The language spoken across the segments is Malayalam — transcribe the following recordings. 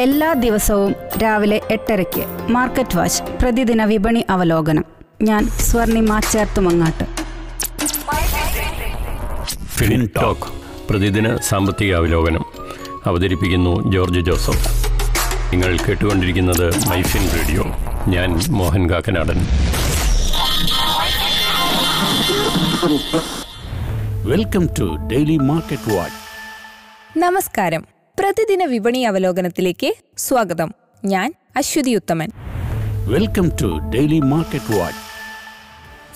എല്ലാ ദിവസവും രാവിലെ എട്ടരയ്ക്ക് മാർക്കറ്റ് വാച്ച് പ്രതിദിന വിപണി അവലോകനം. ഞാൻ സ്വർണിമ ചേർത്തുമങ്ങാട്ട്. ഫിൻ ടോക്ക് പ്രതിദിന സാമ്പത്തിക അവലോകനം അവതരിപ്പിക്കുന്നു ജോർജ് ജോസഫ്. നിങ്ങൾ കേട്ടുകൊണ്ടിരിക്കുന്നത് മൈഫിൻ റേഡിയോ. ഞാൻ Mohan Kakkanadan. Welcome to daily market watch. നമസ്കാരം. പ്രതിദിന വിപണി അവലോകനത്തിലേക്ക് സ്വാഗതം. ഞാൻ Aswathy Uthaman. Welcome to daily market watch.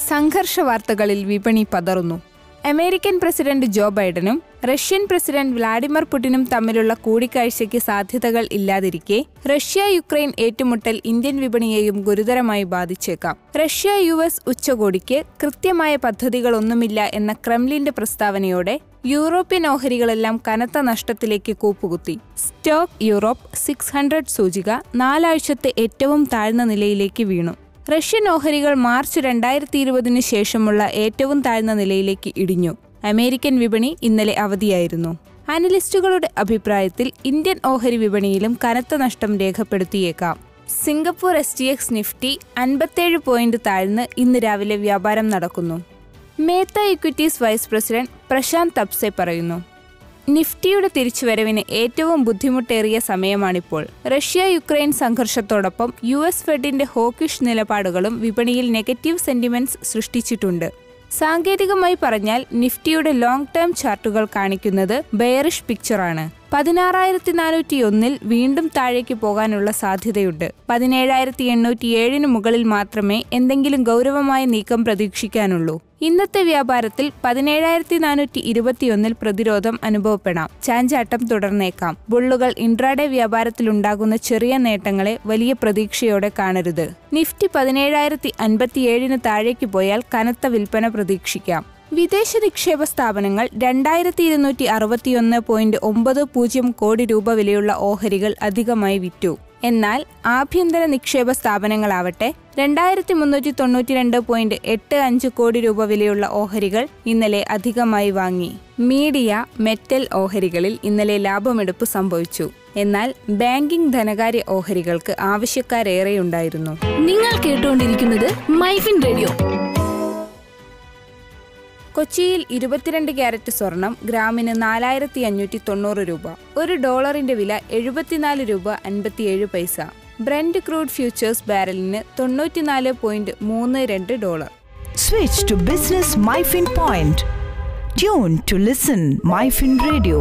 സംഘർഷ വാർത്തകളിൽ വിപണി പതറുന്നു. അമേരിക്കൻ പ്രസിഡന്റ് ജോ ബൈഡനും റഷ്യൻ പ്രസിഡന്റ് വ്ളാഡിമിർ പുടിനും തമ്മിലുള്ള കൂടിക്കാഴ്ചയ്ക്ക് സാധ്യതകൾ ഇല്ലാതിരിക്കെ റഷ്യ യുക്രൈൻ ഏറ്റുമുട്ടൽ ഇന്ത്യൻ വിപണിയെയും ഗുരുതരമായി ബാധിച്ചേക്കാം. റഷ്യ യു എസ് ഉച്ചകോടിക്ക് കൃത്യമായ പദ്ധതികളൊന്നുമില്ല എന്ന ക്രെംലിന്റെ പ്രസ്താവനയോടെ യൂറോപ്യൻ ഓഹരികളെല്ലാം കനത്ത നഷ്ടത്തിലേക്ക് കൂപ്പുകുത്തി. സ്റ്റോക്ക് യൂറോപ്പ് സിക്സ് സൂചിക നാലാഴ്ചത്തെ ഏറ്റവും താഴ്ന്ന നിലയിലേക്ക് വീണു. റഷ്യൻ ഓഹരികൾ മാർച്ച് രണ്ടായിരത്തി ഇരുപതിന് ശേഷമുള്ള ഏറ്റവും താഴ്ന്ന നിലയിലേക്ക് ഇടിഞ്ഞു. അമേരിക്കൻ വിപണി ഇന്നലെ അവധിയായിരുന്നു. അനലിസ്റ്റുകളുടെ അഭിപ്രായത്തിൽ ഇന്ത്യൻ ഓഹരി വിപണിയിലും കനത്ത നഷ്ടം രേഖപ്പെടുത്തിയേക്കാം. Singapore S T X Nifty അൻപത്തേഴ് point താഴ്ന്ന് ഇന്ന് രാവിലെ വ്യാപാരം നടക്കുന്നു. Mehta equities vice president Prashant Tapse പറയുന്നു. നിഫ്റ്റിയുടെ തിരിച്ചുവരവിന് ഏറ്റവും ബുദ്ധിമുട്ടേറിയ സമയമാണിപ്പോൾ. റഷ്യ യുക്രൈൻ സംഘർഷത്തോടൊപ്പം യു എസ് ഫെഡിന്റെ ഹോക്കിഷ് നിലപാടുകളും വിപണിയിൽ നെഗറ്റീവ് സെന്റിമെന്റ്സ് സൃഷ്ടിച്ചിട്ടുണ്ട്. സാങ്കേതികമായി പറഞ്ഞാൽ നിഫ്റ്റിയുടെ ലോങ് ടേം ചാർട്ടുകൾ കാണിക്കുന്നത് ബെയറിഷ് പിക്ചറാണ്. പതിനാറായിരത്തി നാനൂറ്റി ഒന്നിൽ വീണ്ടും താഴേക്ക് പോകാനുള്ള സാധ്യതയുണ്ട്. പതിനേഴായിരത്തി എണ്ണൂറ്റി ഏഴിന് മുകളിൽ മാത്രമേ എന്തെങ്കിലും ഗൗരവമായ നീക്കം പ്രതീക്ഷിക്കാനുള്ളൂ. ഇന്നത്തെ വ്യാപാരത്തിൽ പതിനേഴായിരത്തി നാനൂറ്റി ഇരുപത്തിയൊന്നിൽ പ്രതിരോധം അനുഭവപ്പെടാം. ചാഞ്ചാട്ടം തുടർന്നേക്കാം. ബുള്ളുകൾ ഇൻട്രാഡേ വ്യാപാരത്തിലുണ്ടാകുന്ന ചെറിയ നേട്ടങ്ങളെ വലിയ പ്രതീക്ഷയോടെ കാണരുത്. നിഫ്റ്റി പതിനേഴായിരത്തി അൻപത്തിയേഴിന് താഴേക്ക് പോയാൽ കനത്ത വിൽപ്പന പ്രതീക്ഷിക്കാം. വിദേശ നിക്ഷേപ സ്ഥാപനങ്ങൾ രണ്ടായിരത്തി ഇരുന്നൂറ്റി അറുപത്തിയൊന്ന് പോയിന്റ് ഒമ്പത് പൂജ്യം കോടി രൂപ വിലയുള്ള ഓഹരികൾ അധികമായി വിറ്റു. എന്നാൽ ആഭ്യന്തര നിക്ഷേപ സ്ഥാപനങ്ങളാവട്ടെ രണ്ടായിരത്തി മുന്നൂറ്റി തൊണ്ണൂറ്റി രണ്ട് പോയിന്റ് എട്ട് അഞ്ച് കോടി രൂപ വിലയുള്ള ഓഹരികൾ ഇന്നലെ അധികമായി വാങ്ങി. മീഡിയ മെറ്റൽ ഓഹരികളിൽ ഇന്നലെ ലാഭമെടുപ്പ് സംഭവിച്ചു. എന്നാൽ ബാങ്കിംഗ് ധനകാര്യ ഓഹരികൾക്ക് ആവശ്യക്കാരേറെയുണ്ടായിരുന്നു. നിങ്ങൾ കേട്ടുകൊണ്ടിരിക്കുന്നത് മൈഫിൻ റേഡിയോ. കൊച്ചിയിൽ ഇരുപത്തിരണ്ട് ക്യാരറ്റ് സ്വർണം ഗ്രാമിന് നാലായിരത്തി അഞ്ഞൂറ്റി തൊണ്ണൂറ് രൂപ. ഒരു ഡോളറിന്റെ വില എഴുപത്തിനാല് രൂപ അൻപത്തിയേഴ് പൈസ. ബ്രെൻഡ് ക്രൂഡ് ഫ്യൂച്ചേഴ്സ് ബാരലിന് തൊണ്ണൂറ്റിനാല് പോയിന്റ് മൂന്ന് രണ്ട് dollar. Switch to business MyFin point tune to listen MyFin Radio.